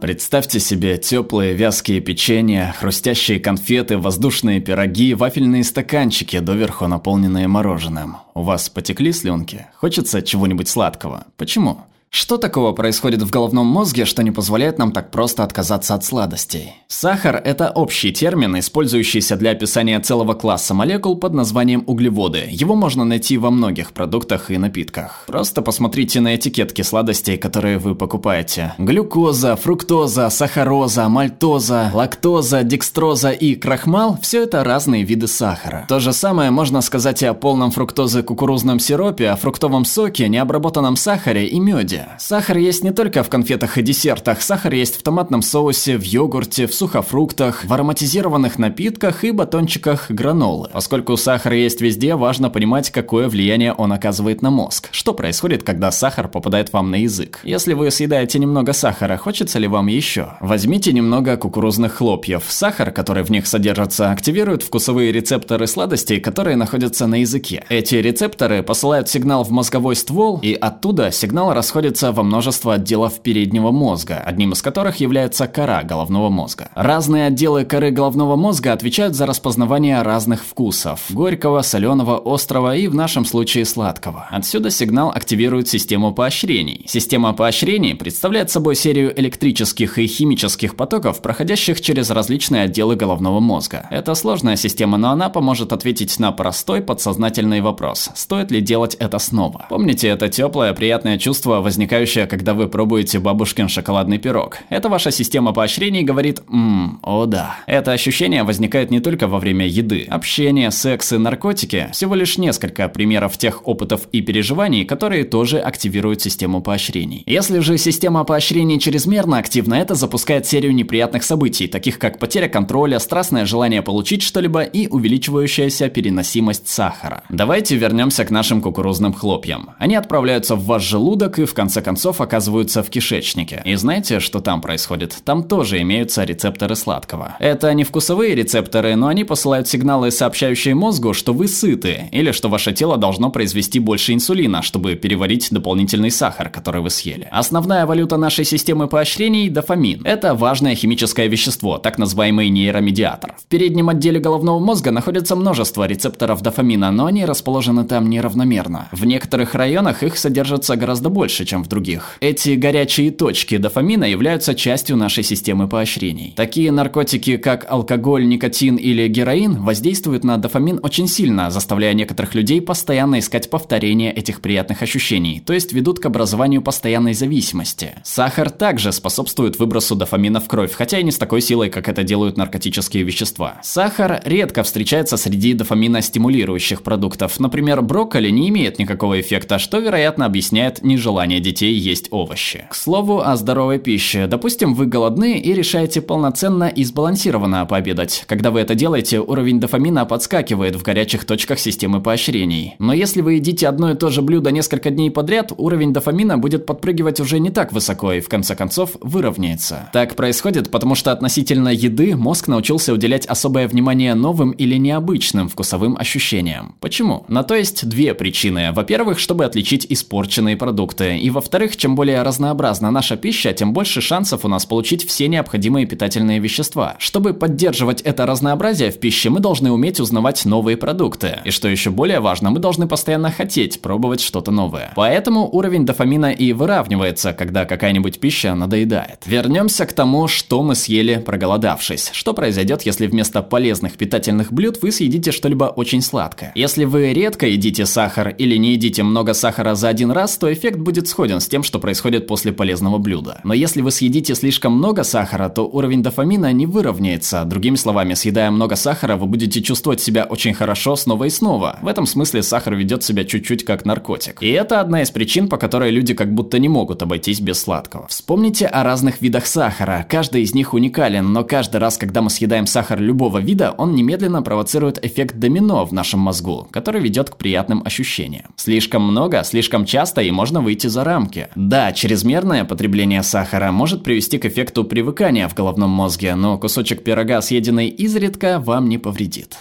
Представьте себе теплые вязкие печенья, хрустящие конфеты, воздушные пироги, вафельные стаканчики, доверху наполненные мороженым. У вас потекли слюнки? Хочется чего-нибудь сладкого? Почему? Что такого происходит в головном мозге, что не позволяет нам так просто отказаться от сладостей? Сахар – это общий термин, использующийся для описания целого класса молекул под названием углеводы. Его можно найти во многих продуктах и напитках. Просто посмотрите на этикетки сладостей, которые вы покупаете. Глюкоза, фруктоза, сахароза, мальтоза, лактоза, декстроза и крахмал – все это разные виды сахара. То же самое можно сказать и о полном фруктозы кукурузном сиропе, о фруктовом соке, необработанном сахаре и меде блюде. Сахар есть не только в конфетах и десертах, сахар есть в томатном соусе, в йогурте, в сухофруктах, в ароматизированных напитках и батончиках гранолы. Поскольку сахар есть везде, важно понимать, какое влияние он оказывает на мозг. Что происходит, когда сахар попадает вам на язык? Если вы съедаете немного сахара, хочется ли вам еще? Возьмите немного кукурузных хлопьев. Сахар, который в них содержится, активирует вкусовые рецепторы сладостей, которые находятся на языке. Эти рецепторы посылают сигнал в мозговой ствол, и оттуда сигнал расходится находится во множество отделов переднего мозга, одним из которых является кора головного мозга. Разные отделы коры головного мозга отвечают за распознавание разных вкусов – горького, соленого, острого и в нашем случае сладкого. Отсюда сигнал активирует систему поощрений. Система поощрений представляет собой серию электрических и химических потоков, проходящих через различные отделы головного мозга. Это сложная система, но она поможет ответить на простой подсознательный вопрос – стоит ли делать это снова? Помните это теплое, приятное чувство, возникающая, когда вы пробуете бабушкин шоколадный пирог. Это ваша система поощрений говорит «ммм, о да». Это ощущение возникает не только во время еды. Общение, секс и наркотики – всего лишь несколько примеров тех опытов и переживаний, которые тоже активируют систему поощрений. Если же система поощрений чрезмерно активна, это запускает серию неприятных событий, таких как потеря контроля, страстное желание получить что-либо и увеличивающаяся переносимость сахара. Давайте вернемся к нашим кукурузным хлопьям. Они отправляются в ваш желудок и в конце концов оказываются в кишечнике. И знаете, что там происходит? Там тоже имеются рецепторы сладкого. Это не вкусовые рецепторы, но они посылают сигналы, сообщающие мозгу, что вы сыты, или что ваше тело должно произвести больше инсулина, чтобы переварить дополнительный сахар, который вы съели. Основная валюта нашей системы поощрений – дофамин. Это важное химическое вещество, так называемый нейромедиатор. В переднем отделе головного мозга находится множество рецепторов дофамина, но они расположены там неравномерно. В некоторых районах их содержится гораздо больше, чем в других. Эти горячие точки дофамина являются частью нашей системы поощрений. Такие наркотики, как алкоголь, никотин или героин, воздействуют на дофамин очень сильно, заставляя некоторых людей постоянно искать повторение этих приятных ощущений, то есть ведут к образованию постоянной зависимости. Сахар также способствует выбросу дофамина в кровь, хотя и не с такой силой, как это делают наркотические вещества. Сахар редко встречается среди дофамина стимулирующих продуктов. Например, брокколи не имеет никакого эффекта, что, вероятно, объясняет нежелание желание детей есть овощи. К слову о здоровой пище. Допустим, вы голодны и решаете полноценно и сбалансированно пообедать. Когда вы это делаете, уровень дофамина подскакивает в горячих точках системы поощрений. Но если вы едите одно и то же блюдо несколько дней подряд, уровень дофамина будет подпрыгивать уже не так высоко и в конце концов выровняется. Так происходит, потому что относительно еды мозг научился уделять особое внимание новым или необычным вкусовым ощущениям. Почему? На то есть две причины. Во-первых, чтобы отличить испорченные продукты. И во-вторых, чем более разнообразна наша пища, тем больше шансов у нас получить все необходимые питательные вещества. Чтобы поддерживать это разнообразие в пище, мы должны уметь узнавать новые продукты. И что еще более важно, мы должны постоянно хотеть пробовать что-то новое. Поэтому уровень дофамина и выравнивается, когда какая-нибудь пища надоедает. Вернемся к тому, что мы съели, проголодавшись. Что произойдет, если вместо полезных питательных блюд вы съедите что-либо очень сладкое? Если вы редко едите сахар или не едите много сахара за один раз, то эффект будет сходен с тем, что происходит после полезного блюда. Но если вы съедите слишком много сахара, то уровень дофамина не выровняется. Другими словами, съедая много сахара, вы будете чувствовать себя очень хорошо снова и снова. В этом смысле сахар ведет себя чуть-чуть как наркотик. И это одна из причин, по которой люди как будто не могут обойтись без сладкого. Вспомните о разных видах сахара. Каждый из них уникален, но каждый раз, когда мы съедаем сахар любого вида, он немедленно провоцирует эффект домино в нашем мозгу, который ведет к приятным ощущениям. Слишком много, слишком часто и можно выйти за рамки. Да, чрезмерное потребление сахара может привести к эффекту привыкания в головном мозге, но кусочек пирога, съеденный изредка, вам не повредит.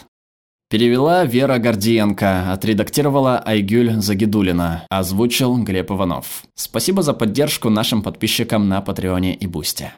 Перевела Вера Гордиенко, отредактировала Айгюль Загидулина, озвучил Глеб Иванов. Спасибо за поддержку нашим подписчикам на Патреоне и Бусте.